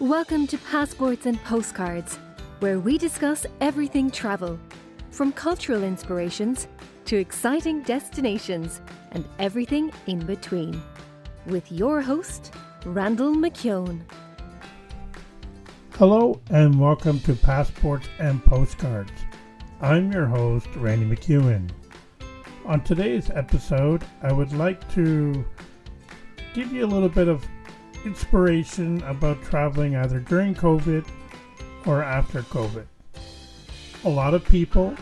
Welcome to Passports and Postcards, where we discuss everything travel, from cultural inspirations to exciting destinations and everything in between. With your host, Randall McKeown. Hello and welcome to Passports and Postcards. I'm your host, Randy McEwen. On today's episode, I would like to give you a little bit of inspiration about traveling either during COVID or after COVID. A lot of people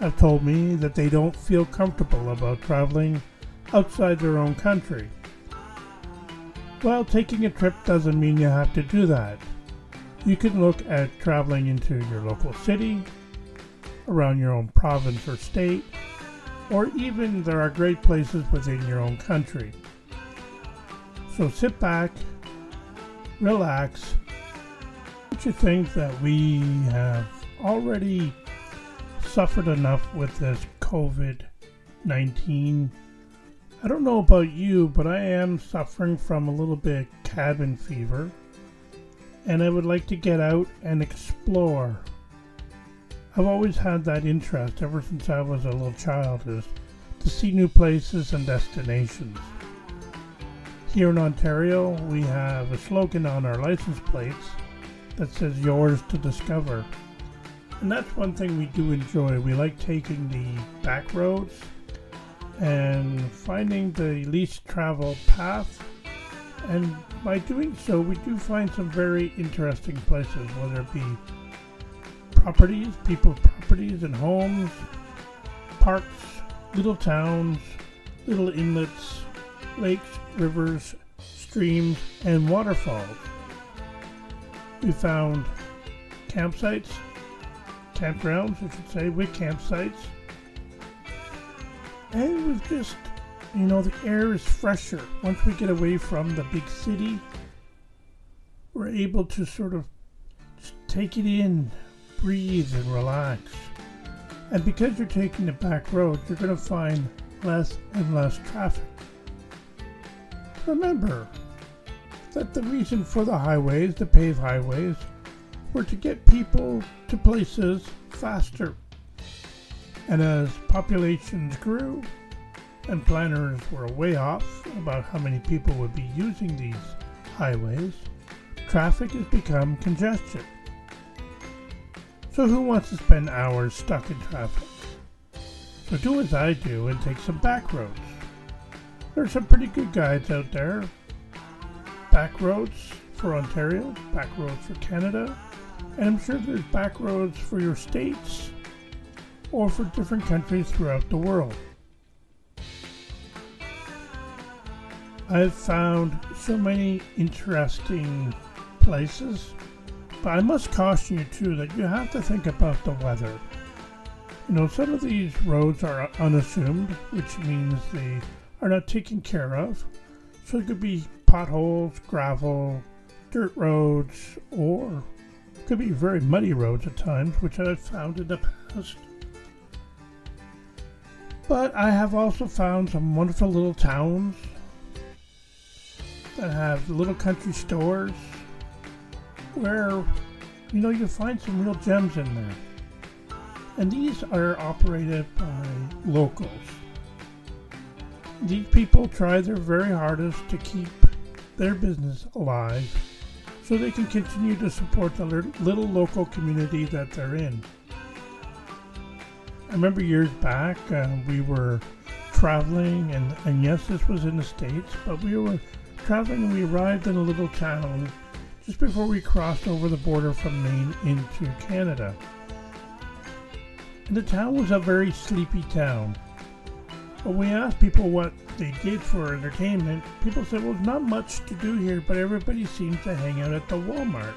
have told me that they don't feel comfortable about traveling outside their own country. Well, taking a trip doesn't mean you have to do that. You can look at traveling into your local city, around your own province or state, or even there are great places within your own country. So sit back, relax. Don't you think that we have already suffered enough with this COVID 19? I don't know about you, but I am suffering from a little bit cabin fever and I would like to get out and explore. I've always had that interest ever since I was a little child is to see new places and destinations. Here in Ontario, we have a slogan on our license plates that says yours to discover. And that's one thing we do enjoy. We like taking the back roads and finding the least traveled path and by doing so, we do find some very interesting places, whether it be properties, people's properties and homes, parks, little towns, little inlets, lakes, rivers, streams, and waterfalls. We found campsites, campgrounds, I should say, with campsites. And we've just you know, the air is fresher. Once we get away from the big city, we're able to sort of take it in, breathe, and relax. And because you're taking the back road, you're going to find less and less traffic. Remember that the reason for the highways, the paved highways, were to get people to places faster. And as populations grew, and planners were way off about how many people would be using these highways, traffic has become congestion. So who wants to spend hours stuck in traffic? So do as I do and take some back roads. There are some pretty good guides out there. Back roads for Ontario, back roads for Canada, and I'm sure there's back roads for your states or for different countries throughout the world. I've found so many interesting places, but I must caution you too that you have to think about the weather. You know, some of these roads are unassumed, which means they are not taken care of. So it could be potholes, gravel, dirt roads, or it could be very muddy roads at times, which I've found in the past. But I have also found some wonderful little towns that have little country stores where you know you find some real gems in there. And these are operated by locals. These people try their very hardest to keep their business alive so they can continue to support the little local community that they're in. I remember years back uh, we were traveling, and, and yes, this was in the States, but we were traveling and we arrived in a little town just before we crossed over the border from Maine into Canada. And the town was a very sleepy town. When we asked people what they did for entertainment, people said, well, there's not much to do here, but everybody seems to hang out at the Walmart.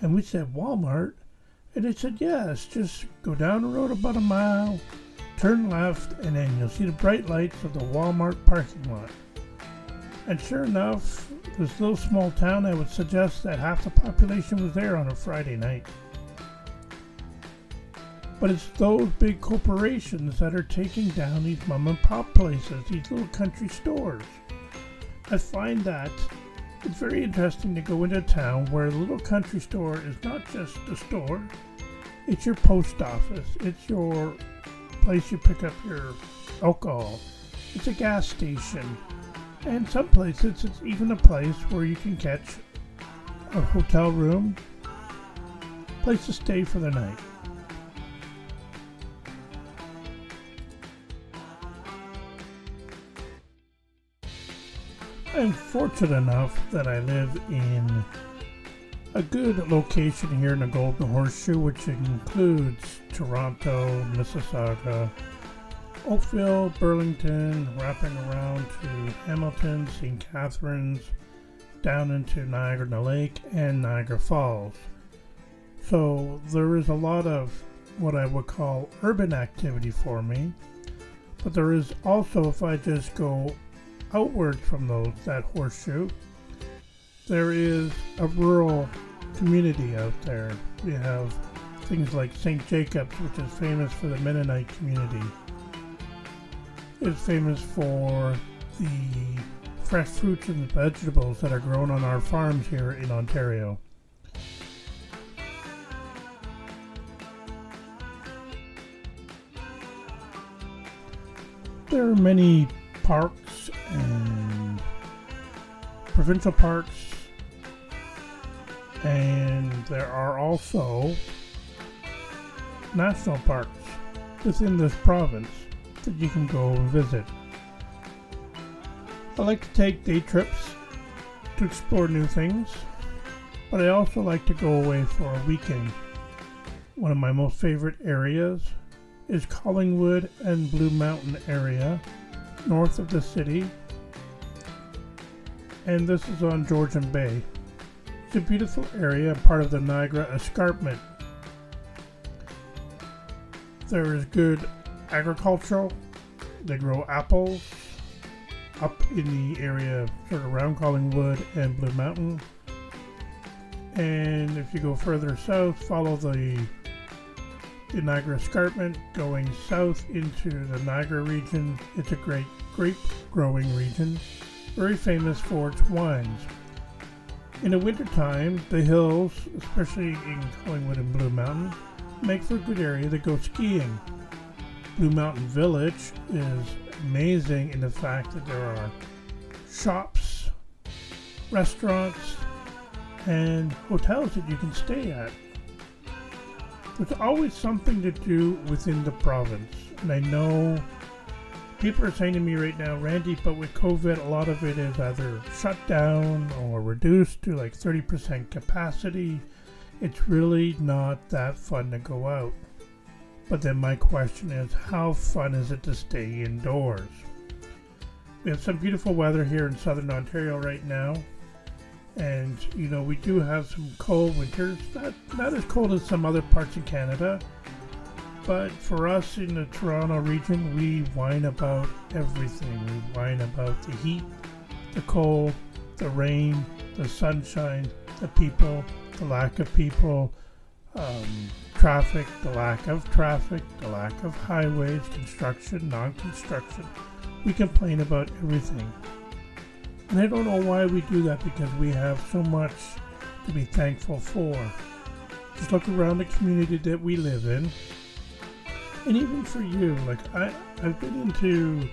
And we said, Walmart? And they said, yes, just go down the road about a mile, turn left, and then you'll see the bright lights of the Walmart parking lot. And sure enough, this little small town, I would suggest that half the population was there on a Friday night. But it's those big corporations that are taking down these mom and pop places, these little country stores. I find that it's very interesting to go into a town where the little country store is not just a store, it's your post office, it's your place you pick up your alcohol, it's a gas station, and some places it's even a place where you can catch a hotel room, place to stay for the night. I'm fortunate enough that I live in a good location here in the Golden Horseshoe, which includes Toronto, Mississauga, Oakville, Burlington, wrapping around to Hamilton, St. Catharines, down into Niagara the Lake and Niagara Falls. So there is a lot of what I would call urban activity for me, but there is also, if I just go outward from those that horseshoe, there is a rural community out there. We have things like St. Jacobs, which is famous for the Mennonite community. It's famous for the fresh fruits and vegetables that are grown on our farms here in Ontario. There are many parks and provincial parks, and there are also national parks within this province that you can go visit. I like to take day trips to explore new things, but I also like to go away for a weekend. One of my most favorite areas is Collingwood and Blue Mountain area north of the city, and this is on Georgian Bay. It's a beautiful area, part of the Niagara Escarpment. There is good agricultural. They grow apples up in the area sort of around Collingwood and Blue Mountain. And if you go further south, follow the the Niagara Escarpment going south into the Niagara region. It's a great grape growing region, very famous for its wines. In the wintertime, the hills, especially in Collingwood and Blue Mountain, make for a good area to go skiing. Blue Mountain Village is amazing in the fact that there are shops, restaurants, and hotels that you can stay at. There's always something to do within the province. And I know people are saying to me right now, Randy, but with COVID, a lot of it is either shut down or reduced to like 30% capacity. It's really not that fun to go out. But then my question is, how fun is it to stay indoors? We have some beautiful weather here in southern Ontario right now and you know we do have some cold winters not not as cold as some other parts of canada but for us in the toronto region we whine about everything. We whine about the heat the cold the rain the sunshine the people the lack of people um, traffic the lack of traffic the lack of highways construction non-construction. We complain about everything and I don't know why we do that because we have so much to be thankful for. Just look around the community that we live in. And even for you, like I, I've been into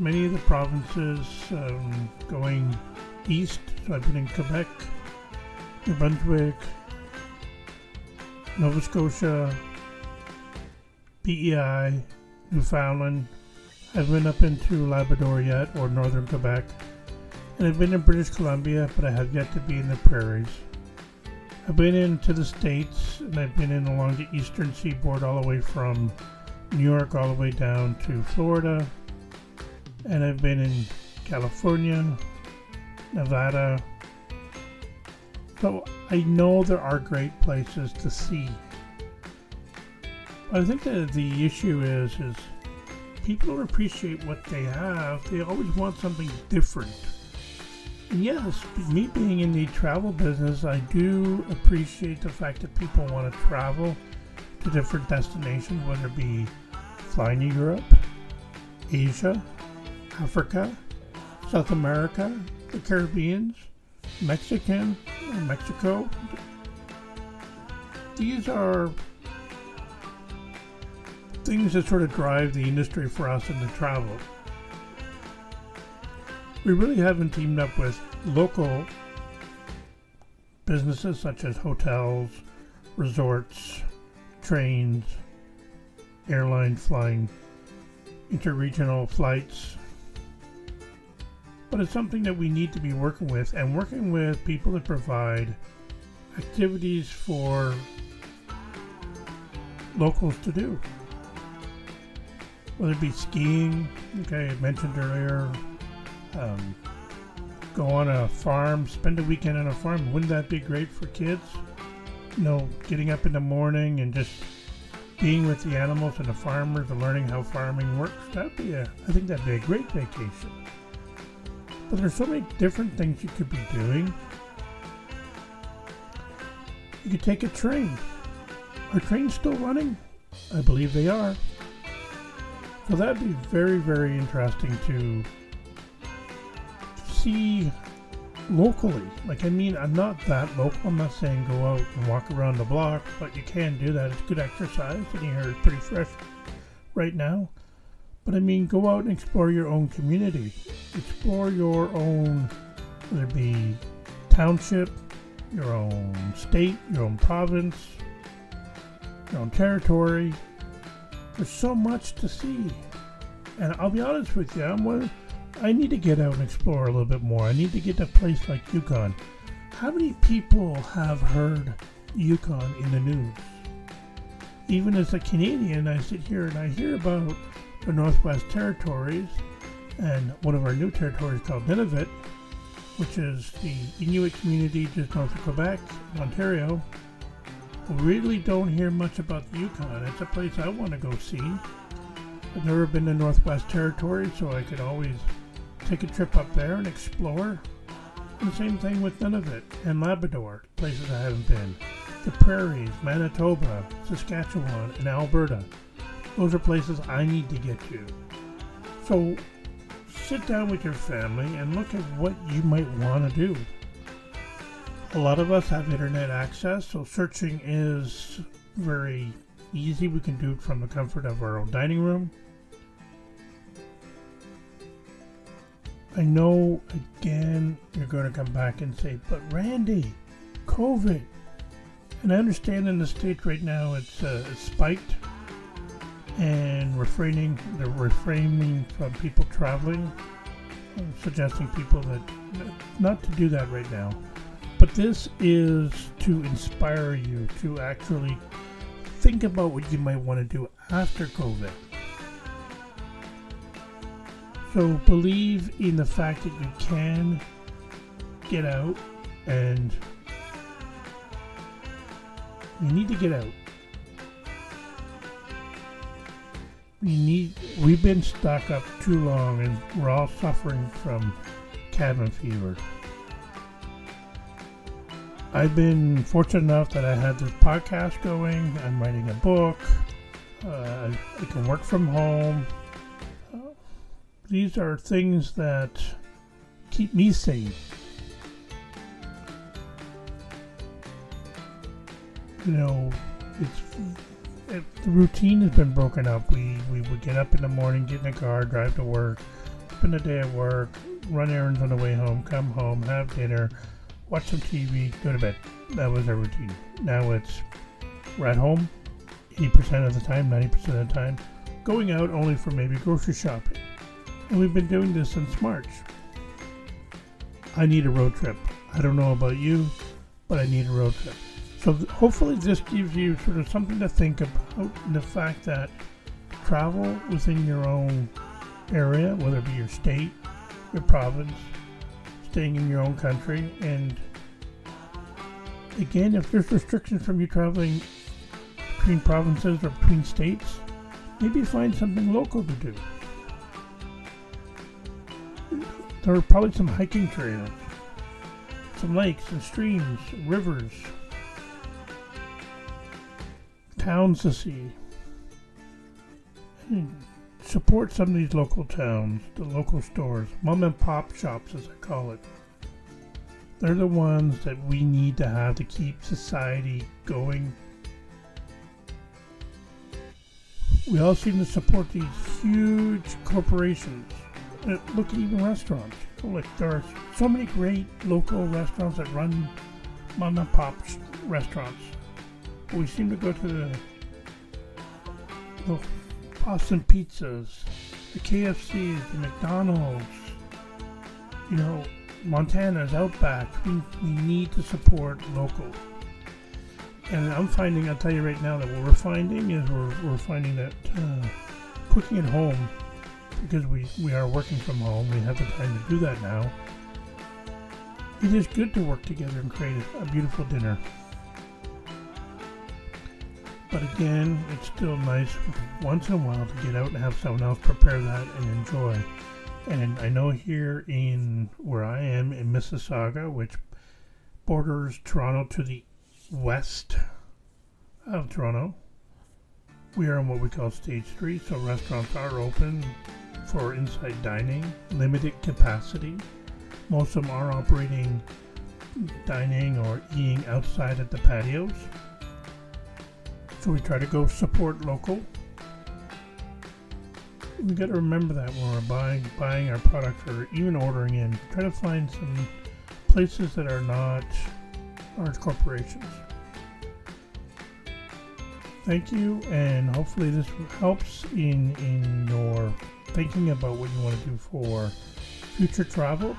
many of the provinces um, going east. So I've been in Quebec, New Brunswick, Nova Scotia, PEI, Newfoundland. I haven't been up into Labrador yet or northern Quebec and I've been in British Columbia, but I have yet to be in the prairies. I've been into the States, and I've been in along the eastern seaboard all the way from New York all the way down to Florida. And I've been in California, Nevada. So I know there are great places to see. I think that the issue is is people don't appreciate what they have. They always want something different. Yes, me being in the travel business, I do appreciate the fact that people want to travel to different destinations, whether it be flying to Europe, Asia, Africa, South America, the Caribbean. Mexican, Mexico. These are things that sort of drive the industry for us in the travel. We really haven't teamed up with local businesses such as hotels, resorts, trains, airline flying interregional flights. But it's something that we need to be working with and working with people that provide activities for locals to do. Whether it be skiing, okay, I mentioned earlier, um, go on a farm, spend a weekend on a farm. Wouldn't that be great for kids? You know, getting up in the morning and just being with the animals and the farmers and learning how farming works, that'd be a, I think that'd be a great vacation. But there's so many different things you could be doing. You could take a train. Are trains still running? I believe they are. So that'd be very, very interesting to see locally. Like, I mean, I'm not that local. I'm not saying go out and walk around the block, but you can do that. It's good exercise. Here is pretty fresh right now. But I mean, go out and explore your own community. Explore your own, whether it be township, your own state, your own province, your own territory. There's so much to see. And I'll be honest with you, I'm one I need to get out and explore a little bit more. I need to get to a place like Yukon. How many people have heard Yukon in the news? Even as a Canadian, I sit here and I hear about the Northwest Territories and one of our new territories called Nunavut, which is the Inuit community just north of Quebec, Ontario. We really don't hear much about the Yukon. It's a place I want to go see. I've never been to Northwest Territories, so I could always take a trip up there and explore. And the same thing with Nunavut and Labrador, places I haven't been. The prairies, Manitoba, Saskatchewan, and Alberta. Those are places I need to get to. So sit down with your family and look at what you might want to do. A lot of us have internet access, so searching is very easy. We can do it from the comfort of our own dining room. I know again you're going to come back and say, but Randy, COVID. And I understand in the States right now it's, uh, spiked and refraining, they're refraining from people traveling, uh, suggesting people that not to do that right now. But this is to inspire you to actually think about what you might want to do after COVID. So believe in the fact that you can get out and you need to get out. We need we've been stuck up too long and we're all suffering from cabin fever. I've been fortunate enough that I had this podcast going. I'm writing a book. Uh, I can work from home these are things that keep me sane. You know, it's it, the routine has been broken up. We we would get up in the morning, get in the car, drive to work, spend the day at work, run errands on the way home, come home, have dinner, watch some TV, go to bed. That was our routine. Now it's we're at home 80% of the time, 90% of the time, going out only for maybe grocery shopping and we've been doing this since March. I need a road trip. I don't know about you, but I need a road trip. So hopefully this gives you sort of something to think about the fact that travel within your own area, whether it be your state, your province, staying in your own country, and again, if there's restrictions from you traveling between provinces or between states, maybe find something local to do. There are probably some hiking trails, some lakes and streams, rivers, towns to see. And support some of these local towns, the local stores, mom and pop shops as I call it. They're the ones that we need to have to keep society going. We all seem to support these huge corporations. Uh, look at even restaurants. Like there are so many great local restaurants that run mom and pop restaurants. We seem to go to the, the Boston Pizzas, the KFCs, the McDonald's, you know, Montana's Outback. We, we need to support local. And I'm finding, I'll tell you right now, that what we're finding is we're, we're finding that uh, cooking at home, because we, we are working from home, we have the time to do that now. It is good to work together and create a, a beautiful dinner. But again, it's still nice once in a while to get out and have someone else prepare that and enjoy. And I know here in where I am in Mississauga, which borders Toronto to the west of Toronto, we are on what we call Stage Three, so restaurants are open for inside dining, limited capacity. Most of them are operating dining or eating outside at the patios. So we try to go support local we got to remember that when we're buying buying our products or even ordering in. Try to find some places that are not large corporations. Thank you, and hopefully this helps in in your thinking about what you want to do for future travel.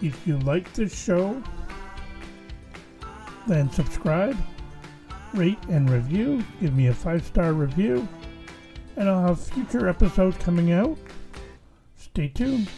If you like this show, then subscribe rate and review. Give me a five star review. And I'll have future episodes coming out. Stay tuned.